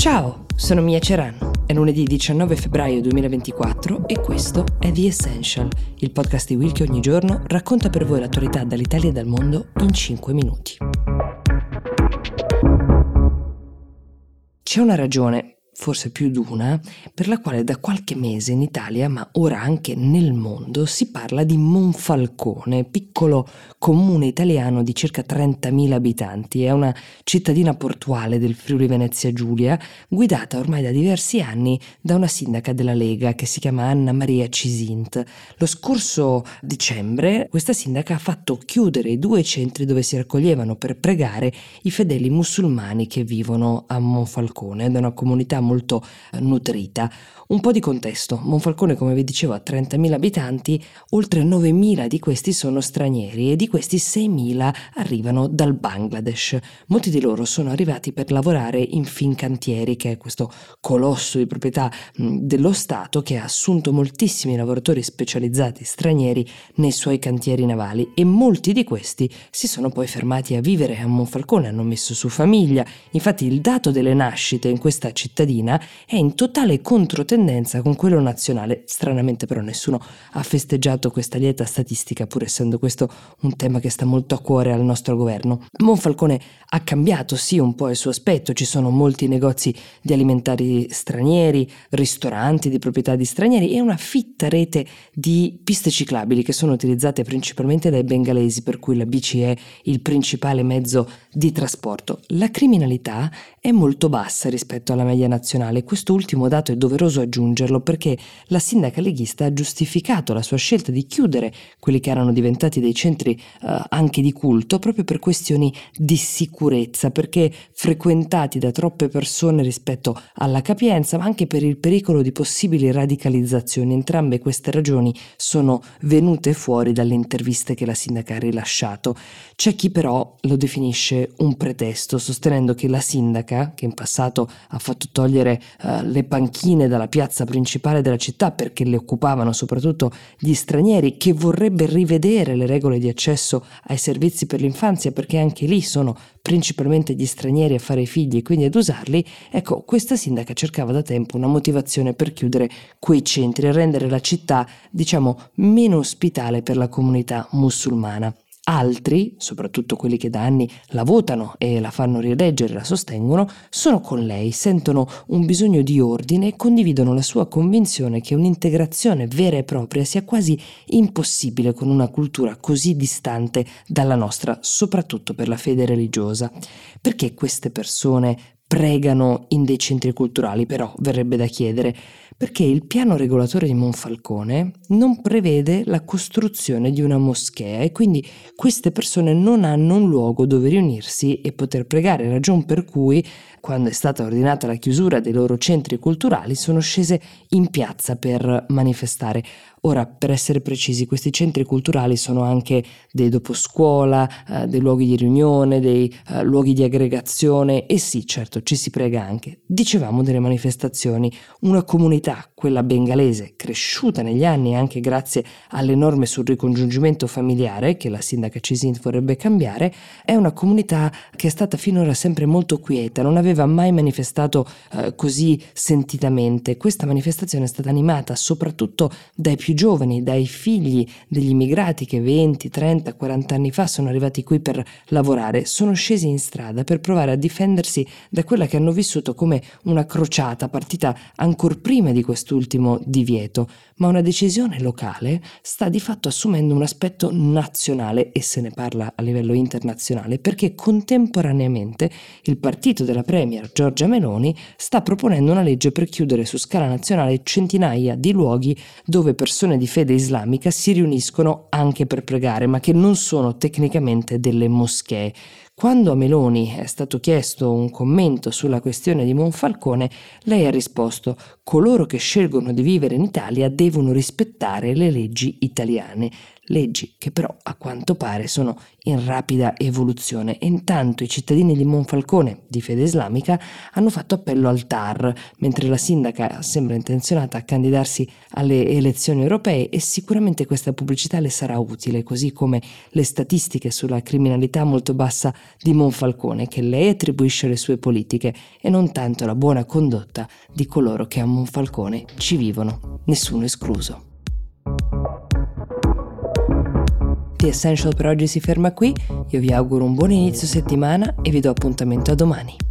Ciao, sono Mia Ceran. È lunedì 19 febbraio 2024 e questo è The Essential, il podcast di Will che ogni giorno racconta per voi l'attualità dall'Italia e dal mondo in 5 minuti. C'è una ragione forse più d'una, per la quale da qualche mese in Italia, ma ora anche nel mondo, si parla di Monfalcone, piccolo comune italiano di circa 30.000 abitanti. È una cittadina portuale del Friuli Venezia Giulia, guidata ormai da diversi anni da una sindaca della Lega che si chiama Anna Maria Cisint. Lo scorso dicembre questa sindaca ha fatto chiudere i due centri dove si raccoglievano per pregare i fedeli musulmani che vivono a Monfalcone, è una comunità molto eh, nutrita. Un po' di contesto. Monfalcone, come vi dicevo, ha 30.000 abitanti, oltre 9.000 di questi sono stranieri e di questi 6.000 arrivano dal Bangladesh. Molti di loro sono arrivati per lavorare in Fincantieri, che è questo colosso di proprietà dello Stato che ha assunto moltissimi lavoratori specializzati stranieri nei suoi cantieri navali e molti di questi si sono poi fermati a vivere a Monfalcone, hanno messo su famiglia. Infatti il dato delle nascite in questa cittadina è in totale controtendenza tendenza con quello nazionale. Stranamente però nessuno ha festeggiato questa lieta statistica, pur essendo questo un tema che sta molto a cuore al nostro governo. Monfalcone ha cambiato sì un po' il suo aspetto, ci sono molti negozi di alimentari stranieri, ristoranti di proprietà di stranieri e una fitta rete di piste ciclabili che sono utilizzate principalmente dai bengalesi, per cui la bici è il principale mezzo di trasporto. La criminalità è molto bassa rispetto alla media nazionale, quest'ultimo dato è doveroso aggiungerlo perché la sindaca leghista ha giustificato la sua scelta di chiudere quelli che erano diventati dei centri eh, anche di culto proprio per questioni di sicurezza, perché frequentati da troppe persone rispetto alla capienza, ma anche per il pericolo di possibili radicalizzazioni. Entrambe queste ragioni sono venute fuori dalle interviste che la sindaca ha rilasciato. C'è chi però lo definisce un pretesto, sostenendo che la sindaca, che in passato ha fatto togliere uh, le panchine dalla piazza principale della città perché le occupavano soprattutto gli stranieri, che vorrebbe rivedere le regole di accesso ai servizi per l'infanzia perché anche lì sono principalmente gli stranieri a fare i figli e quindi ad usarli, ecco, questa sindaca cercava da tempo una motivazione per chiudere quei centri e rendere la città, diciamo, meno ospitale per la comunità musulmana. Altri, soprattutto quelli che da anni la votano e la fanno rieleggere, la sostengono, sono con lei, sentono un bisogno di ordine e condividono la sua convinzione che un'integrazione vera e propria sia quasi impossibile con una cultura così distante dalla nostra, soprattutto per la fede religiosa. Perché queste persone pregano in dei centri culturali, però verrebbe da chiedere perché il piano regolatore di Monfalcone non prevede la costruzione di una moschea e quindi queste persone non hanno un luogo dove riunirsi e poter pregare, ragion per cui quando è stata ordinata la chiusura dei loro centri culturali sono scese in piazza per manifestare. Ora, per essere precisi, questi centri culturali sono anche dei doposcuola, eh, dei luoghi di riunione, dei eh, luoghi di aggregazione e sì, certo, ci si prega anche. Dicevamo delle manifestazioni, una comunità, Isaac quella bengalese, cresciuta negli anni anche grazie alle norme sul ricongiungimento familiare che la sindaca Cisint vorrebbe cambiare, è una comunità che è stata finora sempre molto quieta, non aveva mai manifestato eh, così sentitamente. Questa manifestazione è stata animata soprattutto dai più giovani, dai figli degli immigrati che 20, 30, 40 anni fa sono arrivati qui per lavorare, sono scesi in strada per provare a difendersi da quella che hanno vissuto come una crociata partita ancora prima di quest'ultimo divieto, ma una decisione locale sta di fatto assumendo un aspetto nazionale e se ne parla a livello internazionale perché contemporaneamente il partito della Premier Giorgia Meloni sta proponendo una legge per chiudere su scala nazionale centinaia di luoghi dove persone di fede islamica si riuniscono anche per pregare, ma che non sono tecnicamente delle moschee. Quando a Meloni è stato chiesto un commento sulla questione di Monfalcone, lei ha risposto coloro che scelgono di vivere in Italia devono rispettare le leggi italiane. Leggi che però a quanto pare sono in rapida evoluzione intanto i cittadini di Monfalcone di fede islamica hanno fatto appello al TAR, mentre la sindaca sembra intenzionata a candidarsi alle elezioni europee e sicuramente questa pubblicità le sarà utile, così come le statistiche sulla criminalità molto bassa di Monfalcone che lei attribuisce alle sue politiche e non tanto la buona condotta di coloro che a Monfalcone ci vivono, nessuno escluso. The Essential per oggi si ferma qui, io vi auguro un buon inizio settimana e vi do appuntamento a domani.